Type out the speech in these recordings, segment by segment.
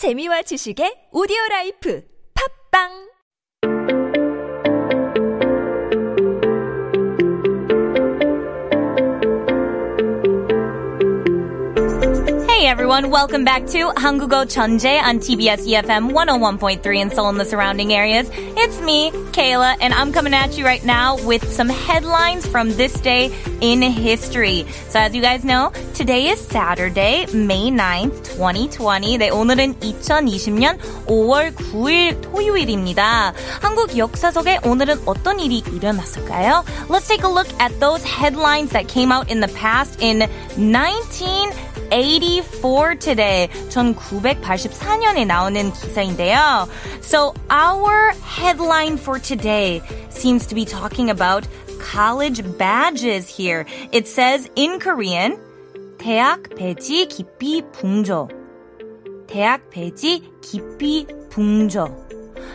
재미와 지식의 오디오 라이프. 팝빵 everyone, welcome back to 한국어 천재 on TBS EFM 101.3 in Seoul and the surrounding areas. It's me, Kayla, and I'm coming at you right now with some headlines from this day in history. So as you guys know, today is Saturday, May 9th, 2020. 네, 오늘은 2020년 5월 9일 토요일입니다. 한국 역사석에 오늘은 어떤 일이 일어났을까요? Let's take a look at those headlines that came out in the past in 19 84 today. 1984년에 나오는 기사인데요. So our headline for today seems to be talking about college badges here. It says in Korean, 대학 배지 기피 붕조. 대학 배지 기피 붕조.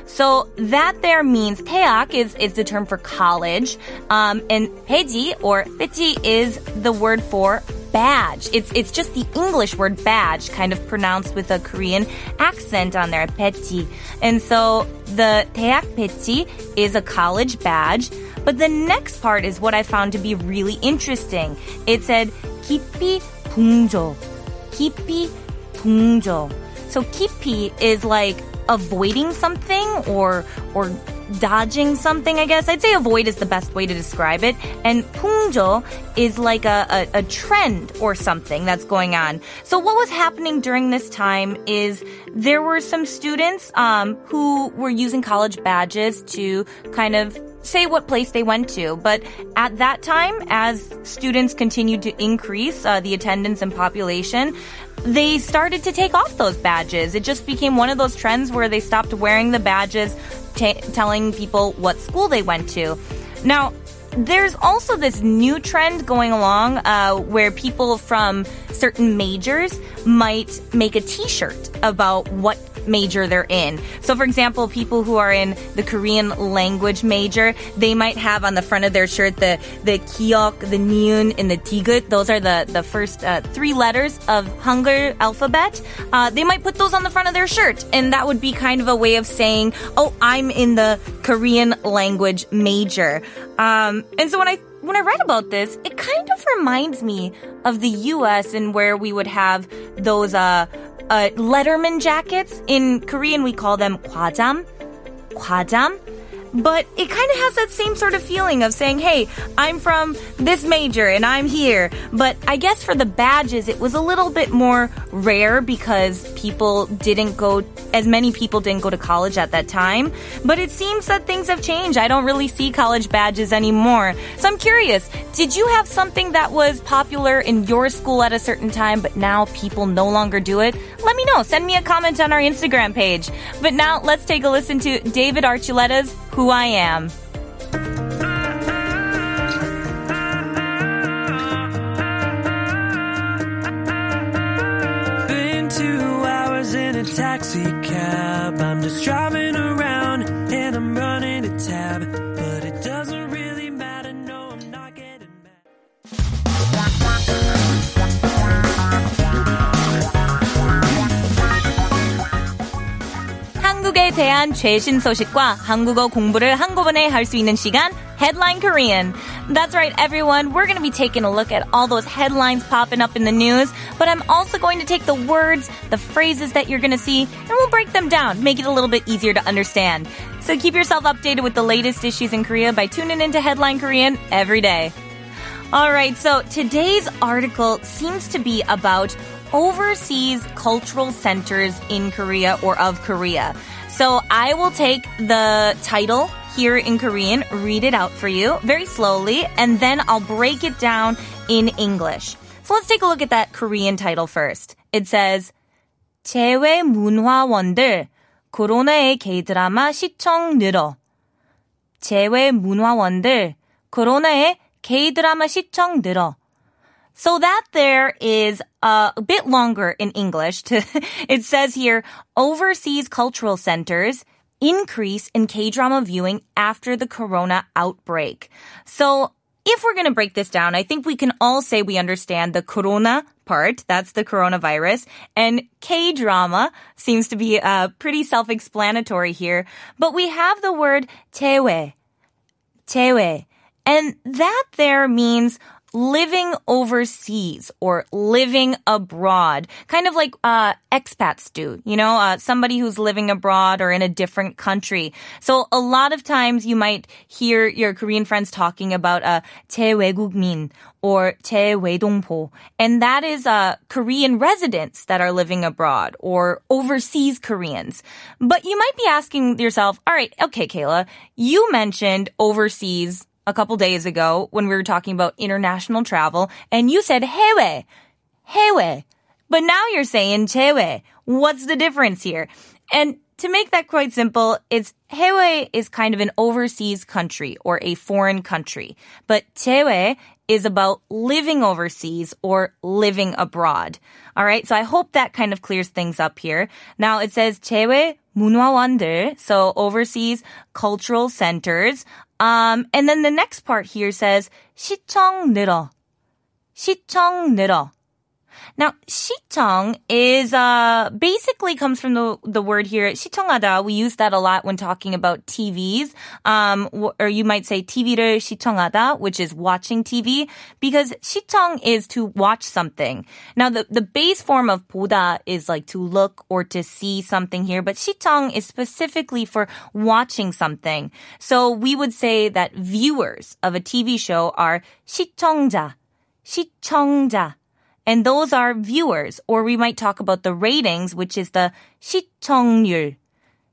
So that there means 대학 is, is the term for college, um, and 배지 or 배지 is the word for badge. It's it's just the English word badge, kind of pronounced with a Korean accent on there, 배지. And so the 대학 배지 is a college badge. But the next part is what I found to be really interesting. It said 깊이 붕조. 깊이 붕조. So 깊이 is like avoiding something or or dodging something, I guess. I'd say avoid is the best way to describe it. And 풍조 is like a, a, a trend or something that's going on. So what was happening during this time is there were some students um, who were using college badges to kind of say what place they went to. But at that time, as students continued to increase uh, the attendance and population, they started to take off those badges. It just became one of those trends where they stopped wearing the badges, t- telling people what school they went to. Now, there's also this new trend going along uh, where people from certain majors might make a t-shirt about what major they're in. So for example, people who are in the Korean language major, they might have on the front of their shirt the the kiok, the niun, and the tigut. Those are the the first uh, three letters of Hangul alphabet. Uh, they might put those on the front of their shirt, and that would be kind of a way of saying, "Oh, I'm in the Korean language major." Um, and so when I when I read about this, it kind of reminds me of the U.S. and where we would have those uh, uh, Letterman jackets. In Korean, we call them kwajam. Kwajam. But it kind of has that same sort of feeling of saying, hey, I'm from this major and I'm here. But I guess for the badges, it was a little bit more rare because people didn't go, as many people didn't go to college at that time. But it seems that things have changed. I don't really see college badges anymore. So I'm curious, did you have something that was popular in your school at a certain time, but now people no longer do it? Let me know. Send me a comment on our Instagram page. But now let's take a listen to David Archuleta's Who I Am. Been two hours in a taxi cab. I'm just driving 한국에 대한 최신 소식과 한국어 공부를 한꺼번에 할 수 있는 시간 Headline Korean. That's right, everyone. We're going to be taking a look at all those headlines popping up in the news, but I'm also going to take the words, the phrases that you're going to see, and we'll break them down, make it a little bit easier to understand. So keep yourself updated with the latest issues in Korea by tuning into Headline Korean every day. All right, so today's article seems to be about overseas cultural centers in Korea or of Korea. So I will take the title here in Korean, read it out for you very slowly, and then I'll break it down in English. So let's take a look at that Korean title first. It says, 재외 문화원들 코로나의 K-드라마 시청 늘어. 재외 문화원들 코로나의 K-드라마 시청 늘어. So that there is uh, a bit longer in English. To, it says here, overseas cultural centers increase in K-drama viewing after the corona outbreak. So if we're going to break this down, I think we can all say we understand the corona part. That's the coronavirus. And K-drama seems to be uh, pretty self-explanatory here. But we have the word 제외. 제외. And that there means living overseas or living abroad, kind of like uh, expats do, you know, uh, somebody who's living abroad or in a different country. So a lot of times you might hear your Korean friends talking about uh, 재외국민 or 재외동포, and that is uh, Korean residents that are living abroad or overseas Koreans. But you might be asking yourself, all right, okay, Kayla, you mentioned overseas a couple days ago when we were talking about international travel and you said "hewe," "hewe," But now you're saying 재외. What's the difference here? And to make that quite simple, it's "hewe" is kind of an overseas country or a foreign country, but 재외 is about living overseas or living abroad. All right, so I hope that kind of clears things up here. Now it says 재외 문화원들. So overseas cultural centers. Um, and then the next part here says 시청 늘어. 시청 늘어. Now, 시청 is uh basically comes from the the word here 시청하다. We use that a lot when talking about TVs. Um or you might say TV를 시청하다, which is watching TV because 시청 is to watch something. Now, the the base form of 보다 is like to look or to see something here, but 시청 is specifically for watching something. So, we would say that viewers of a TV show are 시청자. 시청자. And those are viewers, or we might talk about the ratings, which is the 시청률.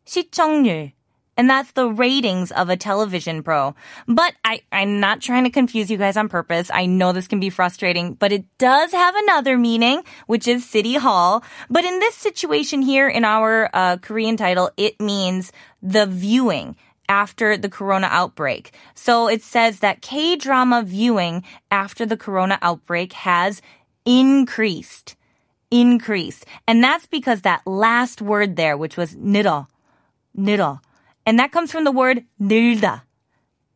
시청률. And that's the ratings of a television pro. But I, I'm not trying to confuse you guys on purpose. I know this can be frustrating, but it does have another meaning, which is City Hall. But in this situation here in our uh, Korean title, it means the viewing after the corona outbreak. So it says that K-drama viewing after the corona outbreak has increased. Increased. And that's because that last word there, which was 늘어, 늘어. And that comes from the word 늘다,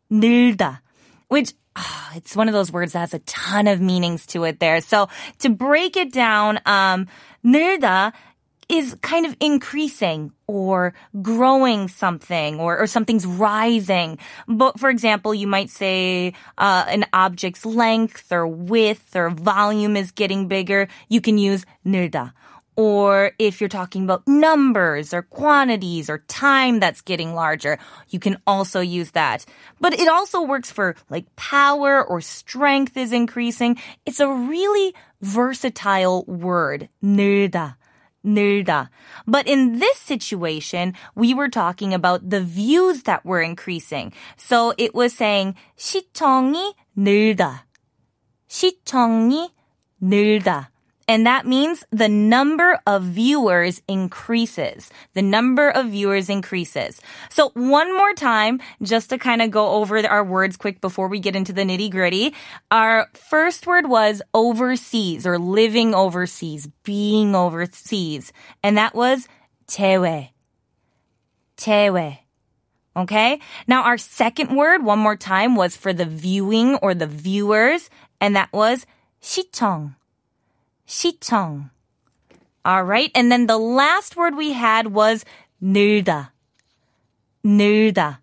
늘다, which oh, it's one of those words that has a ton of meanings to it there. So to break it down, um, 늘다 is kind of increasing or growing something or, or something's rising. But for example, you might say uh, an object's length or width or volume is getting bigger. You can use 늘다. Or if you're talking about numbers or quantities or time that's getting larger, you can also use that. But it also works for like power or strength is increasing. It's a really versatile word, 늘다 늘다. But in this situation, we were talking about the views that were increasing. So it was saying 시청이 늘다. 시청이 늘다. And that means the number of viewers increases. The number of viewers increases. So one more time, just to kind of go over our words quick before we get into the nitty gritty. Our first word was overseas or living overseas, being overseas. And that was 재외. 재외. Okay. Now our second word, one more time, was for the viewing or the viewers. And that was 시청. 시청. All right. And then the last word we had was 늘다. 늘다.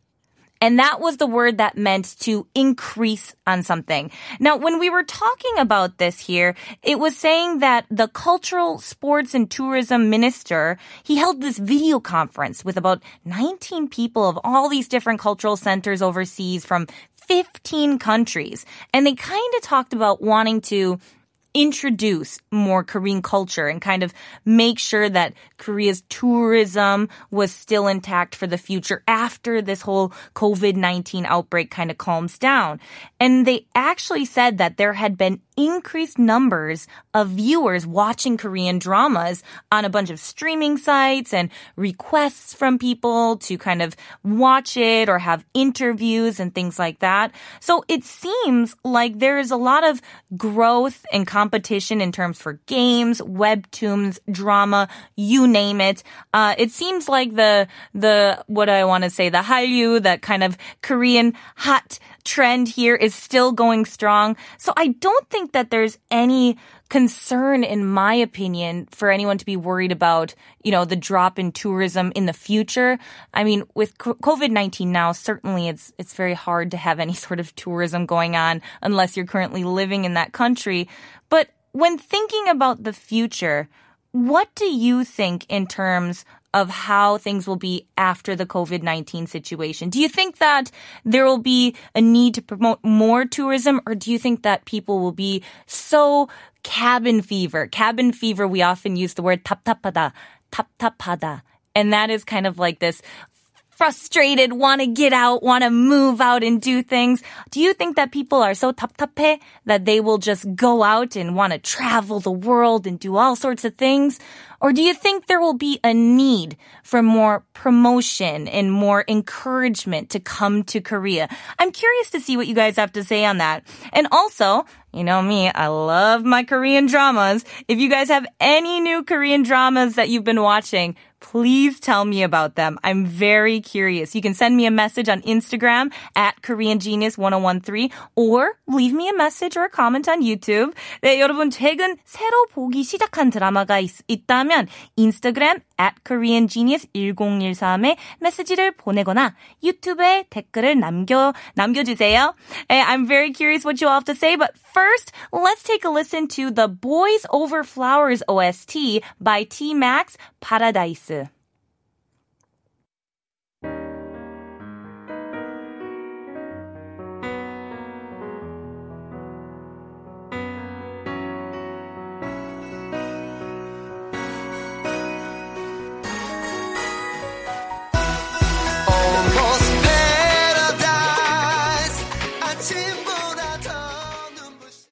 And that was the word that meant to increase on something. Now, when we were talking about this here, it was saying that the cultural, sports, and tourism minister, he held this video conference with about 19 people of all these different cultural centers overseas from 15 countries. And they kind of talked about wanting to introduce more Korean culture and kind of make sure that Korea's tourism was still intact for the future after this whole COVID-19 outbreak kind of calms down. And they actually said that there had been increased numbers of viewers watching Korean dramas on a bunch of streaming sites and requests from people to kind of watch it or have interviews and things like that. So it seems like there is a lot of growth and competition in terms for games, webtoons, drama, you name it. Uh, it seems like the, the, what do I want to say, the Hallyu, that kind of Korean hot trend here is still going strong. So I don't think that there's any concern, in my opinion, for anyone to be worried about, you know, the drop in tourism in the future. I mean, with COVID-19 now, certainly it's, it's very hard to have any sort of tourism going on unless you're currently living in that country. But when thinking about the future, what do you think in terms of how things will be after the COVID 19 situation? Do you think that there will be a need to promote more tourism, or do you think that people will be so cabin fever? Cabin fever, we often use the word taptapada, taptapada. And that is kind of like this frustrated, want to get out, want to move out and do things. Do you think that people are so 답답해 that they will just go out and want to travel the world and do all sorts of things? Or do you think there will be a need for more promotion and more encouragement to come to Korea? I'm curious to see what you guys have to say on that. And also, you know me, I love my Korean dramas. If you guys have any new Korean dramas that you've been watching, please tell me about them. I'm very curious. You can send me a message on Instagram at Korean Genius 1013 or leave me a message or a comment on YouTube. 네, 여러분 최근 새로 보기 시작한 드라마가 있, 있다면 인스타그램 at Korean Genius 1013에 메시지를 보내거나 유튜브에 댓글을 남겨 남겨주세요. I'm very curious what you all have to say, but first, let's take a listen to the Boys Over Flowers OST by T Max Paradise.